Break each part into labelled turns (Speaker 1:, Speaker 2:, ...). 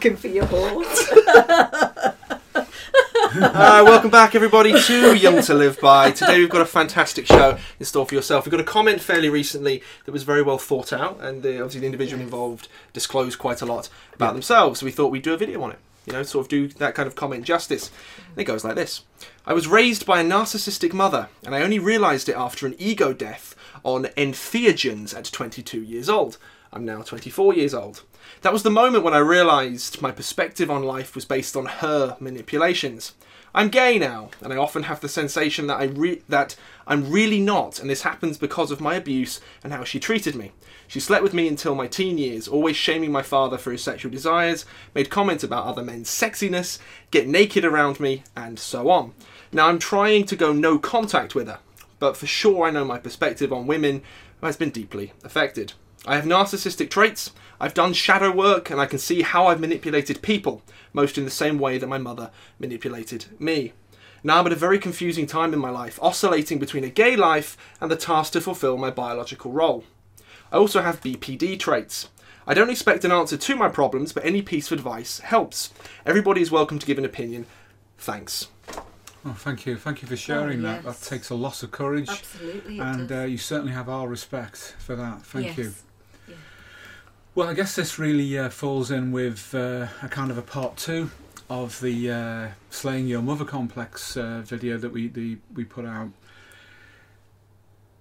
Speaker 1: looking for your horse.
Speaker 2: Uh, welcome back, everybody, to Jung to Live By. Today we've got a fantastic show in store for yourself. We got a comment fairly recently that was very well thought out, and the, obviously the individual
Speaker 1: Yes.
Speaker 2: involved disclosed quite a lot about themselves. So we thought we'd do a video on it. You know, sort of do that kind of comment justice. And it goes like this: I was raised by a narcissistic mother, and I only realised it after an ego death on entheogens at 22 years old. I'm now 24 years old. That was the moment when I realised my perspective on life was based on her manipulations. I'm gay now, and I often have the sensation that I re- that I'm really not, and this happens because of my abuse and how she treated me. She slept with me until my teen years, always shaming my father for his sexual desires, made comments about other men's sexiness, get naked around me, and so on. Now I'm trying to go no contact with her, but for sure I know my perspective on women has been deeply affected. I have narcissistic traits, I've done shadow work, and I can see how I've manipulated people, most in the same way that my mother manipulated me. Now I'm at a very confusing time in my life, oscillating between a gay life and the task to fulfill my biological role. I also have BPD traits. I don't expect an answer to my problems, but any piece of advice helps. Everybody is welcome to give an opinion. Thanks.
Speaker 3: Oh, thank you, thank you for sharing that. That takes a lot of courage,
Speaker 1: Absolutely. it
Speaker 3: and
Speaker 1: does.
Speaker 3: uh, you certainly have our respect for that. Thank
Speaker 1: yes.
Speaker 3: you. Well, I guess this really uh, falls in with uh, a kind of a part two of the uh, slaying your mother complex uh, video that we the, we put out.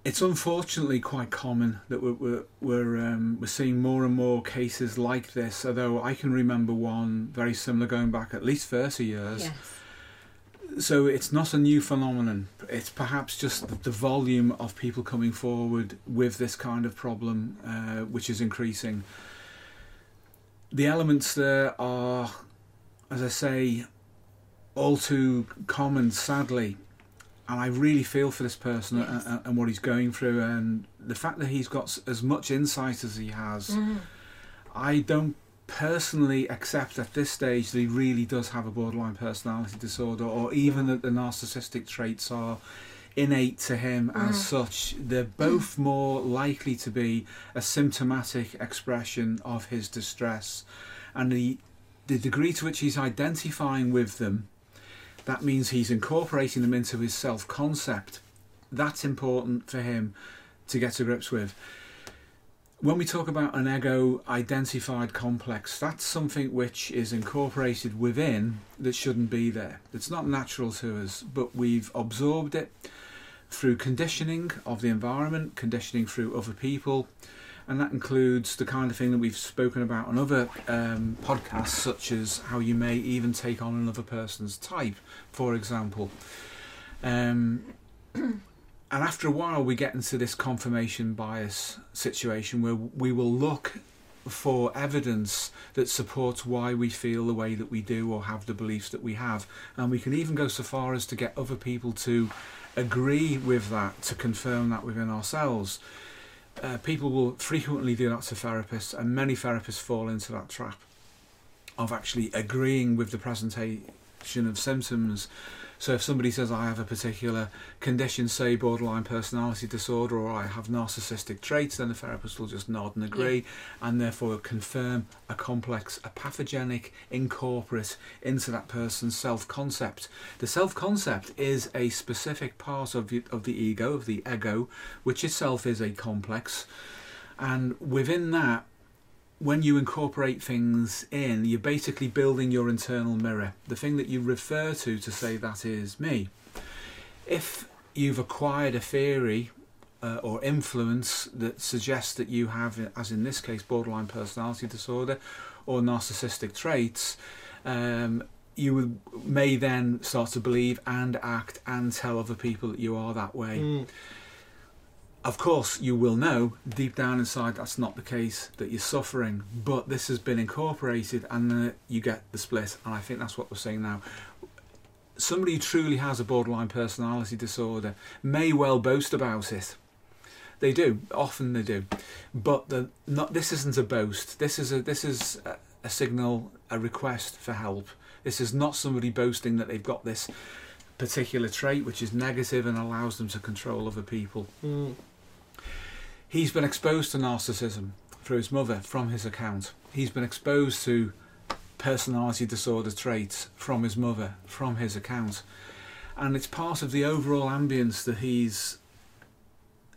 Speaker 3: It's unfortunately quite common that we're we're we're, um, we're seeing more and more cases like this. Although I can remember one very similar going back at least thirty years.
Speaker 1: Yes.
Speaker 3: So it's not a new phenomenon. It's perhaps just the, the volume of people coming forward with this kind of problem, uh, which is increasing. The elements there are, as I say, all too common, sadly. And I really feel for this person
Speaker 1: Yes.
Speaker 3: and, and what he's going through, and the fact that he's got as much insight as he has.
Speaker 1: Mm.
Speaker 3: I don't personally accept at this stage that he really does have a borderline personality disorder or even that the narcissistic traits are innate to him as
Speaker 1: Mm.
Speaker 3: such. They're both more likely to be a symptomatic expression of his distress. And the, the degree to which he's identifying with them, that means he's incorporating them into his self concept. That's important for him to get to grips with when we talk about an ego identified complex, that's something which is incorporated within that shouldn't be there. It's not natural to us, but we've absorbed it through conditioning of the environment, conditioning through other people, and that includes the kind of thing that we've spoken about on other um, podcasts, such as how you may even take on another person's type, for example. Um, and after a while, we get into this confirmation bias situation where we will look for evidence that supports why we feel the way that we do or have the beliefs that we have. And we can even go so far as to get other people to agree with that, to confirm that within ourselves. Uh, people will frequently do that to therapists, and many therapists fall into that trap of actually agreeing with the presentation of symptoms. So if somebody says I have a particular condition, say borderline personality disorder, or I have narcissistic traits, then the therapist will just nod and agree, and therefore confirm a complex, a pathogenic incorporate into that person's self-concept. The self-concept is a specific part of the, of the ego, of the ego, which itself is a complex, and within that when you incorporate things in, you're basically building your internal mirror, the thing that you refer to to say that is me. If you've acquired a theory uh, or influence that suggests that you have, as in this case, borderline personality disorder or narcissistic traits, um, you may then start to believe and act and tell other people that you are that way
Speaker 2: Mm.
Speaker 3: Of course, you will know deep down inside that's not the case, that you're suffering, but this has been incorporated and then you get the split. And I think that's what we're saying now. Somebody who truly has a borderline personality disorder may well boast about it. They do, often they do, but the, not. This isn't a boast. This is a this is a, a signal, a request for help. This is not somebody boasting that they've got this particular trait which is negative and allows them to control other people.
Speaker 2: Mm.
Speaker 3: He's been exposed to narcissism through his mother from his account. He's been exposed to personality disorder traits from his mother, from his account. And it's part of the overall ambience that he's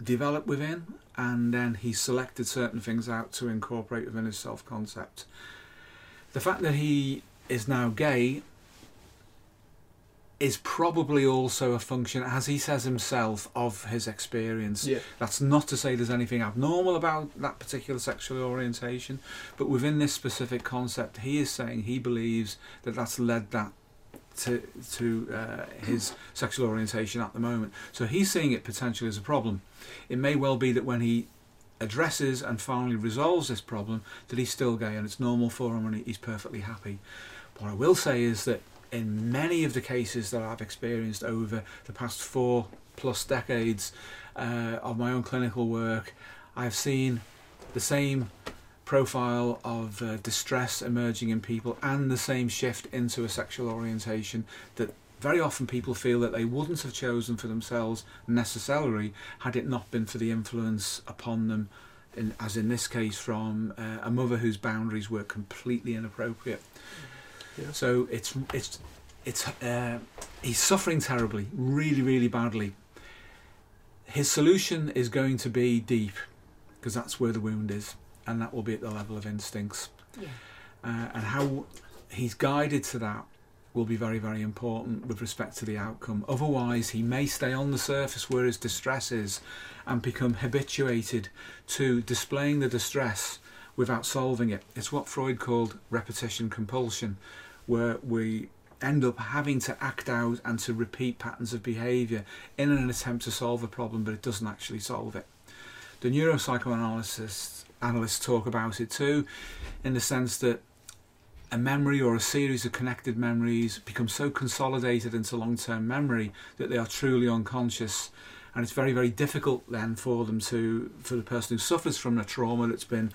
Speaker 3: developed within, and then he's selected certain things out to incorporate within his self concept. The fact that he is now gay is probably also a function, as he says himself, of his experience.
Speaker 2: Yeah.
Speaker 3: That's not to say there's anything abnormal about that particular sexual orientation, but within this specific concept, he is saying he believes that that's led that to to uh, his sexual orientation at the moment. So he's seeing it potentially as a problem. It may well be that when he addresses and finally resolves this problem, that he's still gay and it's normal for him and he's perfectly happy. What I will say is that in many of the cases that I've experienced over the past four plus decades uh, of my own clinical work, I've seen the same profile of uh, distress emerging in people and the same shift into a sexual orientation that very often people feel that they wouldn't have chosen for themselves necessarily had it not been for the influence upon them in, as in this case from uh, a mother whose boundaries were completely inappropriate
Speaker 2: Yeah.
Speaker 3: so it's it's it's uh, he's suffering terribly, really, really badly. His solution is going to be deep, because that's where the wound is, and that will be at the level of instincts.
Speaker 1: Yeah.
Speaker 3: Uh, and how he's guided to that will be very, very important with respect to the outcome. Otherwise, he may stay on the surface where his distress is and become habituated to displaying the distress without solving it. It's what Freud called repetition compulsion, where we end up having to act out and to repeat patterns of behaviour in an attempt to solve a problem, but it doesn't actually solve it. The neuropsychoanalysts analysts talk about it too, in the sense that a memory or a series of connected memories become so consolidated into long-term memory that they are truly unconscious and it's very very difficult then for them to for the person who suffers from a trauma that's been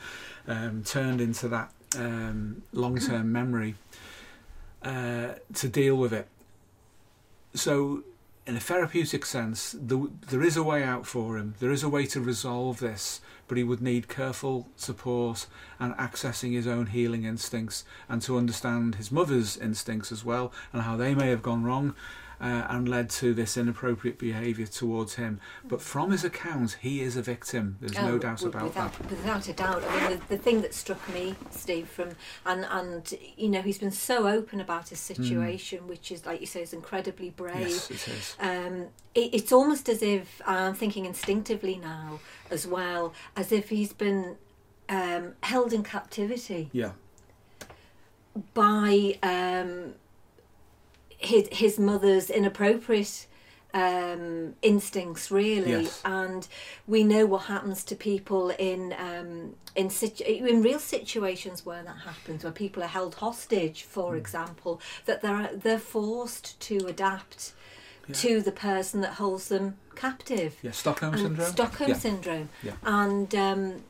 Speaker 3: um, turned into that um, long-term memory uh, to deal with it. So in a therapeutic sense the, there is a way out for him. There is a way to resolve this but he would need careful support and accessing his own healing instincts and to understand his mother's instincts as well and how they may have gone wrong uh, and led to this inappropriate behaviour towards him. But from his account, he is a victim. There's no
Speaker 1: Oh,
Speaker 3: doubt
Speaker 1: w-
Speaker 3: about
Speaker 1: without,
Speaker 3: that.
Speaker 1: Without a doubt. I mean, the, the thing that struck me, Steve, from and and you know, he's been so open about his situation, which is like you say, is incredibly brave.
Speaker 3: Hmm. Yes, it is.
Speaker 1: Um, it, it's almost as if I'm thinking instinctively now, as well as if he's been um, held in captivity
Speaker 3: Yeah,
Speaker 1: by um, his his mother's inappropriate um, instincts, really.
Speaker 3: Yes.
Speaker 1: And we know what happens to people in um, in situ- in real situations where that happens, where people are held hostage, for
Speaker 3: Hmm.
Speaker 1: example, that they're they're forced to adapt
Speaker 3: Yeah.
Speaker 1: to the person that holds them captive.
Speaker 3: yeah. Stockholm
Speaker 1: And
Speaker 3: syndrome.
Speaker 1: Stockholm
Speaker 3: Yeah.
Speaker 1: syndrome.
Speaker 3: Yeah.
Speaker 1: And um,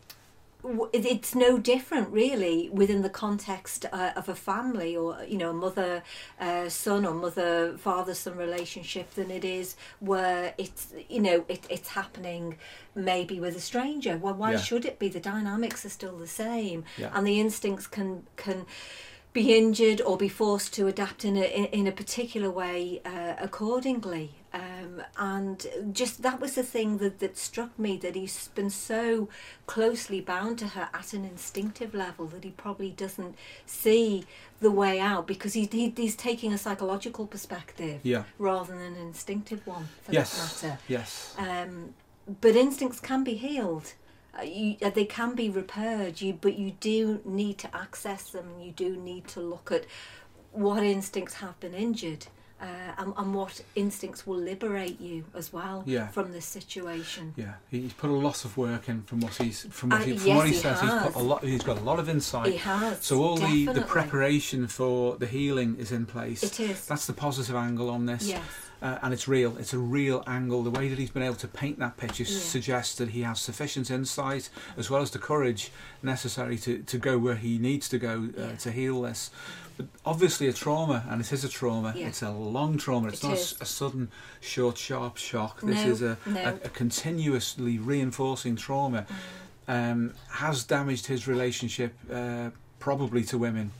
Speaker 1: it's no different, really, within the context uh, of a family or, you know, a mother uh, son or mother father son relationship than it is where it's, you know, it, it's happening maybe with a stranger. Well, why
Speaker 3: Yeah.
Speaker 1: should it be? The dynamics are still the same.
Speaker 3: Yeah.
Speaker 1: And the instincts can. can be injured or be forced to adapt in a in, a particular way uh, accordingly. Um, and just that was the thing that, that struck me that he's been so closely bound to her at an instinctive level that he probably doesn't see the way out because he, he he's taking a psychological perspective
Speaker 3: Yeah.
Speaker 1: rather than an instinctive one for
Speaker 3: Yes.
Speaker 1: that matter.
Speaker 3: Yes.
Speaker 1: Um, but instincts can be healed. Uh, you, uh, they can be repaired. You, but you do need to access them. and You do need to look at what instincts have been injured, uh, and, and what instincts will liberate you as well
Speaker 3: Yeah.
Speaker 1: from this situation.
Speaker 3: Yeah, he's put a lot of work in from what he's from what
Speaker 1: Uh,
Speaker 3: he, from
Speaker 1: yes,
Speaker 3: what he,
Speaker 1: he
Speaker 3: says. He's put a lot. He's got a lot of insight.
Speaker 1: He has.
Speaker 3: So all the, the preparation for the healing is in place.
Speaker 1: It is.
Speaker 3: That's the positive angle on this.
Speaker 1: Yes.
Speaker 3: Uh, and it's real. It's a real angle. The way that he's been able to paint that picture
Speaker 1: Yeah.
Speaker 3: suggests that he has sufficient insight as well as the courage necessary to, to go where he needs to go uh,
Speaker 1: Yeah.
Speaker 3: to heal this. But obviously, a trauma, and it is a trauma.
Speaker 1: Yeah.
Speaker 3: It's a long trauma. It's
Speaker 1: It
Speaker 3: not a a, sudden, short, sharp shock. This
Speaker 1: No,
Speaker 3: is a,
Speaker 1: no.
Speaker 3: a, a continuously reinforcing trauma. Um, has damaged his relationship, uh, probably to women.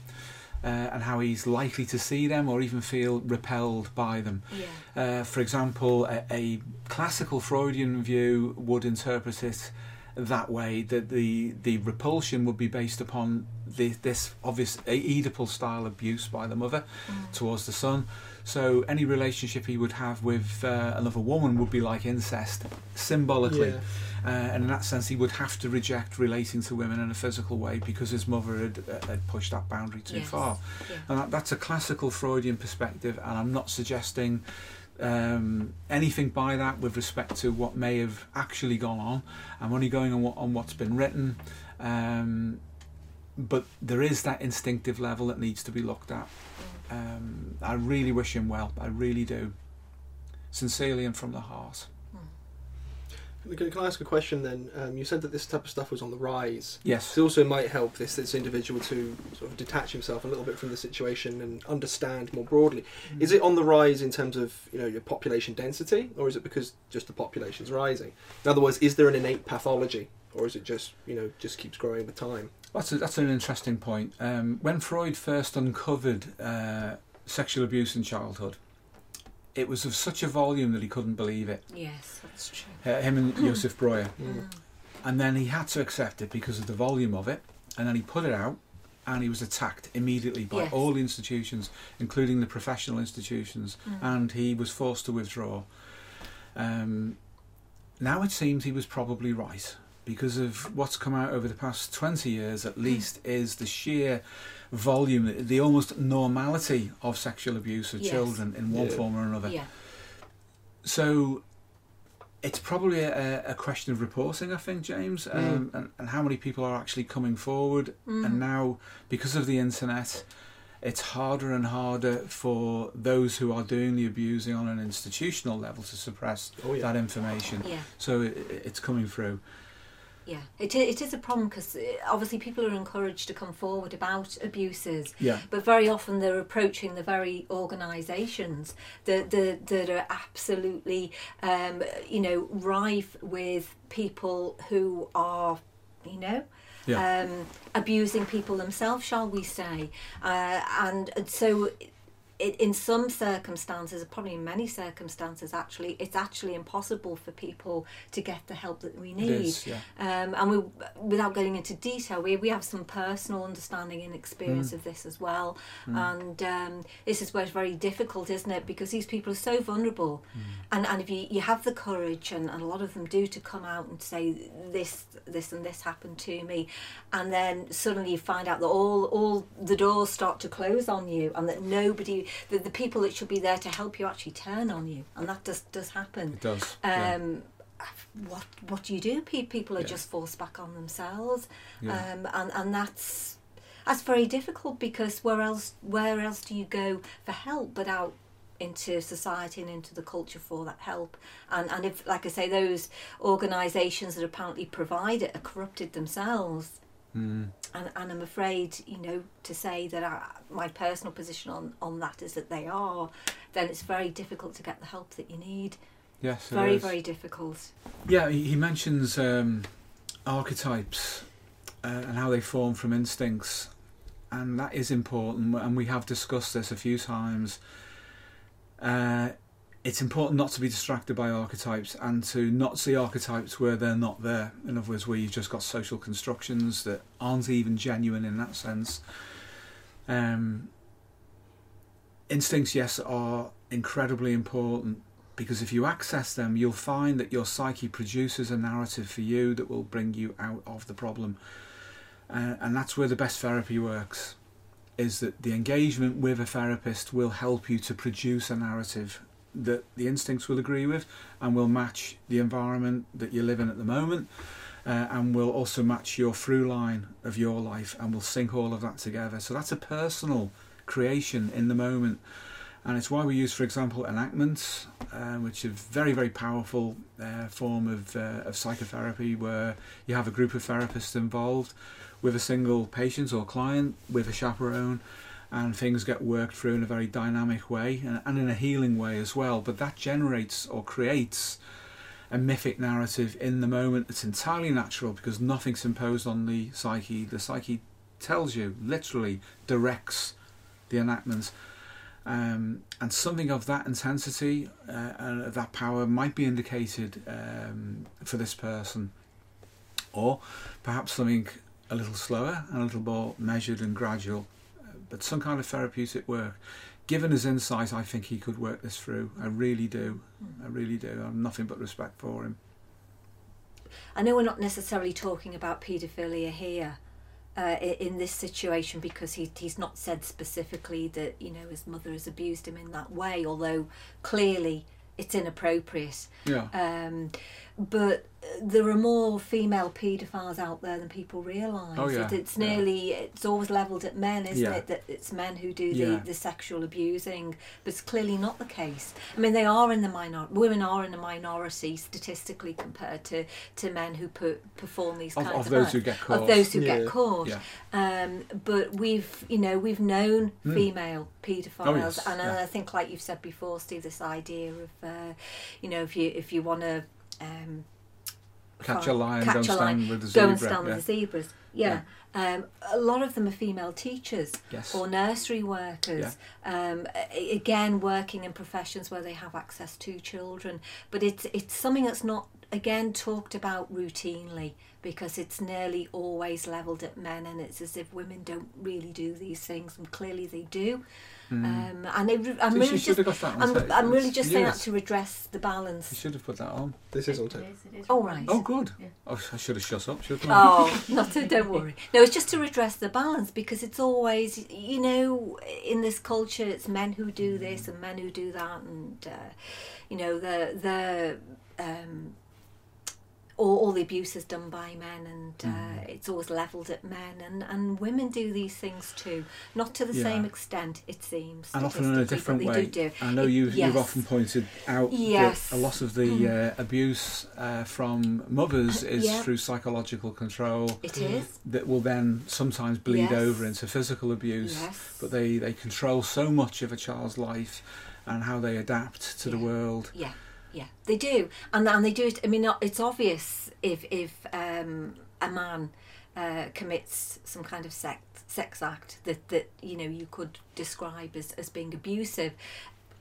Speaker 3: Uh, and how he's likely to see them or even feel repelled by them.
Speaker 1: Yeah.
Speaker 3: Uh, for example, a, a classical Freudian view would interpret it that way that the the repulsion would be based upon the, this obvious Oedipal style abuse by the mother
Speaker 1: Mm.
Speaker 3: towards the son. So any relationship he would have with uh, another woman would be like incest, symbolically.
Speaker 2: Yeah.
Speaker 3: Uh, and in that sense, he would have to reject relating to women in a physical way because his mother had, uh, had pushed that boundary too
Speaker 1: Yes.
Speaker 3: far.
Speaker 1: Yeah.
Speaker 3: And that, that's a classical Freudian perspective, and I'm not suggesting um, anything by that with respect to what may have actually gone on. I'm only going on, what, on what's been written. Um, but there is that instinctive level that needs to be looked at. Um, I really wish him well. I really do. Sincerely and from the heart.
Speaker 2: Can, can I ask a question then? Um, you said that this type of stuff was on the rise.
Speaker 3: Yes.
Speaker 2: It also might help this this individual to sort of detach himself a little bit from the situation and understand more broadly. Is it on the rise in terms of you know your population density, or is it because just the population's rising? In other words, is there an innate pathology, or is it just you know just keeps growing with time?
Speaker 3: That's, a, that's an interesting point. Um, when Freud first uncovered uh, sexual abuse in childhood, it was of such a volume that he couldn't believe it.
Speaker 1: Yes, that's true.
Speaker 3: Uh, him and Josef Breuer.
Speaker 2: Mm.
Speaker 3: And then he had to accept it because of the volume of it. And then he put it out and he was attacked immediately by
Speaker 1: Yes.
Speaker 3: all the institutions, including the professional institutions.
Speaker 1: Mm.
Speaker 3: And he was forced to withdraw. Um, now it seems he was probably right because of what's come out over the past 20 years at least is the sheer volume the, the almost normality of sexual abuse of
Speaker 1: Yes.
Speaker 3: children in one
Speaker 2: Yeah.
Speaker 3: form or another
Speaker 1: Yeah.
Speaker 3: so it's probably a, a question of reporting, I think, James, um, and, and how many people are actually coming forward.
Speaker 1: Mm.
Speaker 3: And now, because of the internet, it's harder and harder for those who are doing the abusing on an institutional level to suppress
Speaker 2: Oh yeah.
Speaker 3: that information.
Speaker 1: Yeah.
Speaker 3: So it, it's coming through.
Speaker 1: Yeah, it, it is a problem because obviously people are encouraged to come forward about abuses,
Speaker 3: Yeah.
Speaker 1: but very often they're approaching the very organisations that, that that are absolutely, um, you know, rife with people who are, you know.
Speaker 3: Yeah.
Speaker 1: Um, abusing people themselves, shall we say? Uh, and, and so, it, in some circumstances, probably in many circumstances, actually, it's actually impossible for people to get the help that we need.
Speaker 3: is, yeah.
Speaker 1: Um, and we, without getting into detail, we, we have some personal understanding and experience
Speaker 3: Mm.
Speaker 1: of this as well.
Speaker 3: Mm.
Speaker 1: And um, this is where it's very difficult, isn't it? Because these people are so vulnerable.
Speaker 3: Mm.
Speaker 1: And, and if you, you have the courage, and, and a lot of them do, to come out and say, this, this, and this happened to me, and then suddenly you find out that all, all the doors start to close on you, and that nobody, the, the people that should be there to help you actually turn on you. And that does, does happen
Speaker 3: It does. yeah.
Speaker 1: um, what what do you do? People are
Speaker 3: Yeah.
Speaker 1: just forced back on themselves,
Speaker 3: Yeah.
Speaker 1: um, and and that's that's very difficult because where else where else do you go for help but out into society and into the culture for that help and and if like I say those organisations that apparently provide it are corrupted themselves
Speaker 3: Mm.
Speaker 1: and, and I'm afraid, you know, to say that I, my personal position on, on that is that they are, then it's very difficult to get the help that you need.
Speaker 3: Yes,
Speaker 1: Very, very difficult.
Speaker 3: Yeah, he he mentions um, archetypes uh, and how they form from instincts, and that is important. And we have discussed this a few times. Uh, it's important not to be distracted by archetypes and to not see archetypes where they're not there. In other words, where you've just got social constructions that aren't even genuine in that sense. Um, instincts, yes, are incredibly important because if you access them, you'll find that your psyche produces a narrative for you that will bring you out of the problem. Uh, and that's where the best therapy works is that the engagement with a therapist will help you to produce a narrative that the instincts will agree with and will match the environment that you live in at the moment uh, and will also match your through line of your life and will sync all of that together. So that's a personal creation in the moment. And it's why we use, for example, enactments, uh, which is a very, very powerful uh, form of, uh, of psychotherapy where you have a group of therapists involved with a single patient or client, with a chaperone, and things get worked through in a very dynamic way and, and in a healing way as well. But that generates or creates a mythic narrative in the moment that's entirely natural because nothing's imposed on the psyche. The psyche tells you, literally directs the enactments. Um, and something of that intensity uh, and that power might be indicated um, for this person, or perhaps something a little slower and a little more measured and gradual, but some kind of therapeutic work. Given his insight, I think he could work this through. I really do. I really do. I have nothing but respect for him.
Speaker 1: I know we're not necessarily talking about paedophilia here uh, in this situation because he, he's not said specifically that you know his mother has abused him in that way, although clearly it's inappropriate.
Speaker 3: Yeah.
Speaker 1: Um, but there are more female paedophiles out there than people realise.
Speaker 3: Oh, yeah,
Speaker 1: It, it's
Speaker 3: yeah.
Speaker 1: nearly it's always levelled at men, isn't
Speaker 3: Yeah.
Speaker 1: it? That it's men who do
Speaker 3: Yeah.
Speaker 1: the, the sexual abusing, but it's clearly not the case. I mean, they are in the minor. Women are in a minority statistically compared to, to men who put, perform these kinds
Speaker 3: of
Speaker 1: of,
Speaker 3: those
Speaker 1: acts.
Speaker 3: who get caught.
Speaker 1: Of those who
Speaker 2: Yeah.
Speaker 1: get caught.
Speaker 3: Yeah.
Speaker 1: Um, but we've, you know, we've known
Speaker 3: Mm.
Speaker 1: female paedophiles,
Speaker 3: Oh, yes,
Speaker 1: and
Speaker 3: yeah.
Speaker 1: I think, like you've said before, Steve, this idea of, uh, you know, if you if you want to um,
Speaker 3: Catch a lion,
Speaker 1: Catch
Speaker 3: don't
Speaker 1: a
Speaker 3: stand
Speaker 1: lion,
Speaker 3: with the zebra.
Speaker 1: go and stand
Speaker 3: yeah.
Speaker 1: with the zebras. Yeah. Um, a lot of them are female teachers
Speaker 3: Yes.
Speaker 1: or nursery workers. Um, again, working in professions where they have access to children. But it's it's something that's not again talked about routinely because it's nearly always levelled at men, and it's as if women don't really do these things, and clearly they do. Um, and it, I'm
Speaker 3: Hmm.
Speaker 1: Really just
Speaker 3: have got that on
Speaker 1: I'm. I'm really
Speaker 3: It's
Speaker 1: just saying that to redress the balance.
Speaker 3: You should have put that on.
Speaker 2: This is on
Speaker 4: It
Speaker 2: tape.
Speaker 4: is, it is
Speaker 1: Oh, right.
Speaker 3: Oh, good.
Speaker 4: Yeah.
Speaker 3: Oh, I should have shut up. Should I?
Speaker 1: Oh, not to, don't worry. No, it's just to redress the balance because it's always, you know, in this culture, it's men who do this and men who do that, and uh, you know, the the um, all, all the abuse is done by men, and uh,
Speaker 3: Mm.
Speaker 1: it's always levelled at men, and and women do these things too, not to the
Speaker 3: Yeah.
Speaker 1: same extent, it seems.
Speaker 3: and often in a different way.
Speaker 1: They do do.
Speaker 3: I know you've,
Speaker 1: Yes.
Speaker 3: you've often pointed out
Speaker 1: Yes.
Speaker 3: that a lot of the uh, abuse uh, from mothers is
Speaker 1: Yeah.
Speaker 3: through psychological control
Speaker 1: It is.
Speaker 3: that will then sometimes bleed
Speaker 1: Yes.
Speaker 3: over into physical abuse.
Speaker 1: Yes.
Speaker 3: But they, they control so much of a child's life and how they adapt to the world.
Speaker 1: Yeah, yeah, they do, and and they do it. I mean, it's obvious if if um, a man uh, commits some kind of sex sex act that that you know you could describe as as being abusive.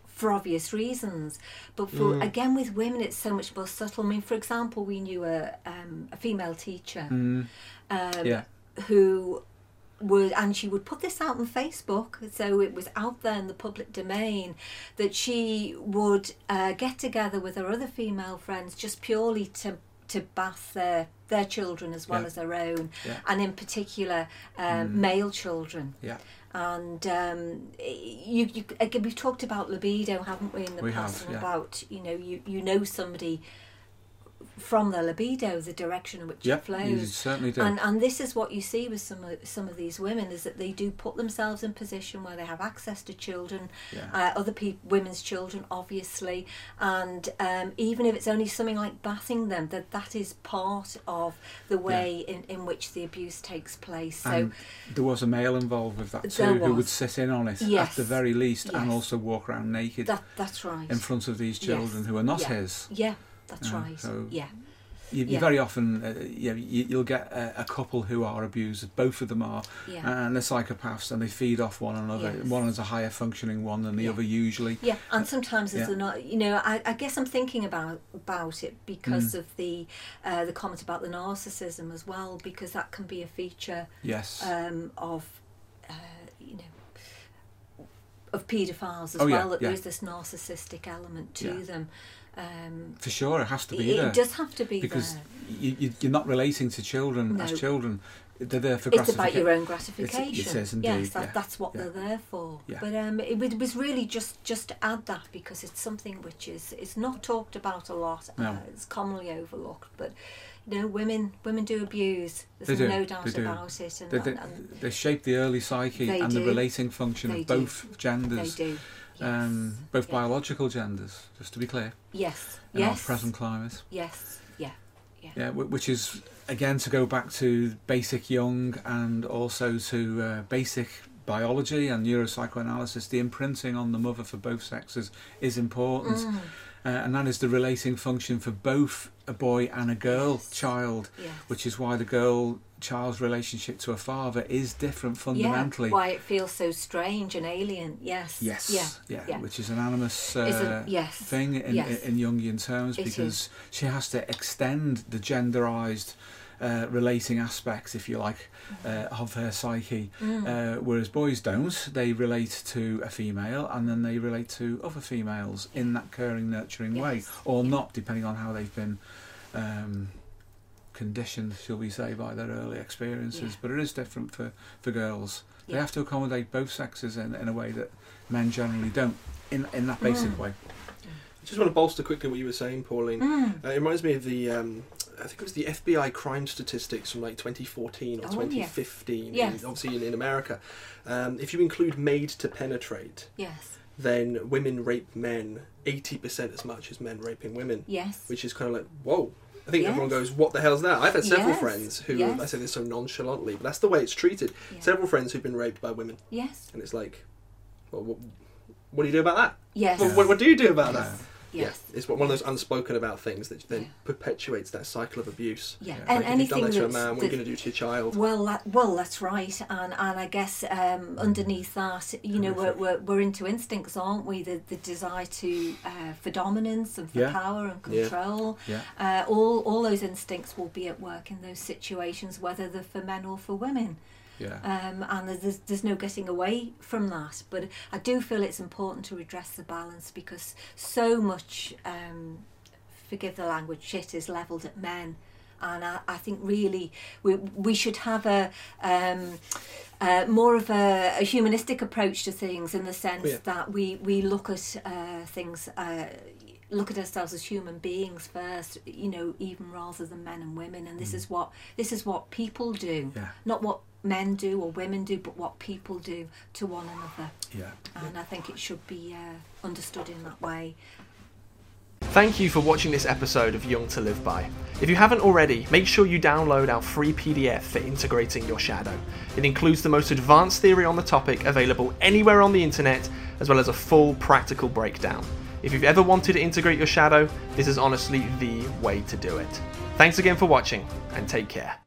Speaker 1: For obvious reasons, but for
Speaker 2: Mm.
Speaker 1: again with women, it's so much more subtle. I mean, for example, we knew a um, a female teacher
Speaker 3: Mm,
Speaker 1: um,
Speaker 3: yeah.
Speaker 1: who would and she would put this out on Facebook so it was out there in the public domain that she would uh, get together with her other female friends just purely to to bath their their children as well
Speaker 3: Yeah.
Speaker 1: as their own
Speaker 3: Yeah.
Speaker 1: and in particular um,
Speaker 3: Mm.
Speaker 1: male children
Speaker 3: Yeah.
Speaker 1: and um, you, you again we've talked about libido haven't we in the
Speaker 3: We
Speaker 1: past
Speaker 3: have, yeah.
Speaker 1: about you know you you know somebody from the libido the direction in which it flows
Speaker 3: you certainly do.
Speaker 1: and and this is what you see with some of some of these women is that they do put themselves in position where they have access to children,
Speaker 3: Yeah.
Speaker 1: uh, other people, women's children, obviously, and um, even if it's only something like bathing them, that that is part of the way in, in which the abuse takes place. So
Speaker 3: and there was a male involved with that too who would sit in on it
Speaker 1: Yes.
Speaker 3: at the very least and also walk around naked
Speaker 1: that that's right.
Speaker 3: in front of these children
Speaker 1: Yes.
Speaker 3: who are not
Speaker 1: Yeah.
Speaker 3: his.
Speaker 1: yeah, that's
Speaker 3: Uh,
Speaker 1: right.
Speaker 3: so-
Speaker 1: yeah,
Speaker 3: You, you
Speaker 1: Yeah.
Speaker 3: very often, uh, you, know, you, you'll get a, a couple who are abused. Both of them are,
Speaker 1: yeah.
Speaker 3: and they're psychopaths, and they feed off one another.
Speaker 1: Yes.
Speaker 3: One is a higher functioning one than the
Speaker 1: Yeah.
Speaker 3: other usually.
Speaker 1: Yeah, and sometimes
Speaker 3: Yeah.
Speaker 1: there's not. You know, I, I guess I'm thinking about about it because
Speaker 3: Mm.
Speaker 1: of the uh, the comment about the narcissism as well, because that can be a feature
Speaker 3: Yes.
Speaker 1: um, of uh, you know of paedophiles as
Speaker 3: Oh, yeah,
Speaker 1: well. That
Speaker 3: yeah.
Speaker 1: there is this narcissistic element to
Speaker 3: Yeah.
Speaker 1: them. Um,
Speaker 3: For sure, it has to be
Speaker 1: it,
Speaker 3: there
Speaker 1: it does have to be
Speaker 3: because
Speaker 1: there.
Speaker 3: you, you, you're not relating to children
Speaker 1: No.
Speaker 3: as children. They're there for
Speaker 1: It's about your own gratification.
Speaker 3: it is indeed,
Speaker 1: yes, that,
Speaker 3: yeah,
Speaker 1: that's what
Speaker 3: yeah.
Speaker 1: they're there for.
Speaker 3: Yeah.
Speaker 1: But um, it, it was really just just to add that because it's something which is is not talked about a lot.
Speaker 3: No.
Speaker 1: Uh, it's commonly overlooked. But you know, women women do abuse. There's
Speaker 3: They do,
Speaker 1: no doubt
Speaker 3: they do.
Speaker 1: about it. And,
Speaker 3: They, they,
Speaker 1: and,
Speaker 3: they shape the early psyche
Speaker 1: They
Speaker 3: and the relating function
Speaker 1: They
Speaker 3: of
Speaker 1: do.
Speaker 3: both
Speaker 1: they
Speaker 3: genders,
Speaker 1: do. Yes.
Speaker 3: um, both
Speaker 1: Yeah.
Speaker 3: biological genders, just to be clear,
Speaker 1: yes.
Speaker 3: in
Speaker 1: yes.
Speaker 3: our present climate.
Speaker 1: Yes. Yeah.
Speaker 3: Yeah, wh- which is again to go back to basic Jung and also to uh, basic biology and neuropsychoanalysis. The imprinting on the mother for both sexes is important.
Speaker 1: Mm.
Speaker 3: uh, and that is the relating function for both a boy and a girl
Speaker 1: Yes.
Speaker 3: child,
Speaker 1: Yes.
Speaker 3: which is why the girl child's relationship to a father is different fundamentally.
Speaker 1: Yeah, why it feels so strange and alien. Yes.
Speaker 3: Yes,
Speaker 1: Yeah.
Speaker 3: yeah,
Speaker 1: yeah.
Speaker 3: which is an animus
Speaker 1: Is
Speaker 3: uh,
Speaker 1: yes.
Speaker 3: thing in,
Speaker 1: Yes.
Speaker 3: in Jungian terms
Speaker 1: It
Speaker 3: because she has to extend the genderized uh, relating aspects, if you like, uh, of her psyche.
Speaker 1: Mm.
Speaker 3: Uh, whereas boys don't. They relate to a female and then they relate to other females in that caring, nurturing way, or
Speaker 1: Yeah.
Speaker 3: not, depending on how they've been um, conditioned, shall we say, by their early experiences.
Speaker 1: Yeah.
Speaker 3: But it is different for, for girls. They have to accommodate both sexes in, in a way that men generally don't, in, in that basic
Speaker 1: Mm.
Speaker 3: way.
Speaker 2: I just want to bolster quickly what you were saying, Pauline.
Speaker 1: Mm.
Speaker 2: Uh, it reminds me of the, um, I think it was the FBI crime statistics from like 2014 or
Speaker 1: Oh, yeah.
Speaker 2: 2015,
Speaker 1: Yes.
Speaker 2: in, obviously in, in America. Um, if you include made to penetrate,
Speaker 1: Yes.
Speaker 2: then women rape men 80% as much as men raping women,
Speaker 1: Yes.
Speaker 2: which is kind of like, whoa. I think
Speaker 1: Yes.
Speaker 2: everyone goes, what the hell's that? I've had several
Speaker 1: Yes.
Speaker 2: friends who. I say this so nonchalantly, but that's the way it's treated. Several friends who've been raped by women,
Speaker 1: Yes.
Speaker 2: and it's like, well, what, what do you do about that?
Speaker 1: Yes.
Speaker 2: Well, what, what do you do about that?
Speaker 3: Yeah.
Speaker 1: Yes.
Speaker 2: Yeah, it's one of those unspoken about things that then
Speaker 1: Yeah.
Speaker 2: perpetuates that cycle of abuse.
Speaker 1: Yeah.
Speaker 3: Yeah.
Speaker 1: And
Speaker 2: like, if you've done that to a man, what are you going to do to your child?
Speaker 1: Well, that, well, that's right, and and I guess um, underneath that, you know, we're, we're we're into instincts, aren't we? The the desire to uh, for dominance and for power and control.
Speaker 3: Yeah.
Speaker 1: Uh, all all those instincts will be at work in those situations, whether they're for men or for women.
Speaker 3: Yeah.
Speaker 1: Um, and there's there's no getting away from that. But I do feel it's important to redress the balance because so much, um, forgive the language, shit is levelled at men. And I, I think really we we should have a um, uh, more of a, a humanistic approach to things in the sense
Speaker 2: Yeah.
Speaker 1: that we we look at uh, things. Uh, look at ourselves as human beings first you know even rather than men and women and this is what this is what people do
Speaker 3: Yeah.
Speaker 1: not what men do or women do, but what people do to one another.
Speaker 3: Yeah.
Speaker 1: And I think it should be uh, understood in that way.
Speaker 2: Thank you for watching this episode of Jung to Live By. If you haven't already, make sure you download our free PDF for integrating your shadow. It includes the most advanced theory on the topic available anywhere on the internet, as well as a full practical breakdown. If you've ever wanted to integrate your shadow, this is honestly the way to do it. Thanks again for watching, and take care.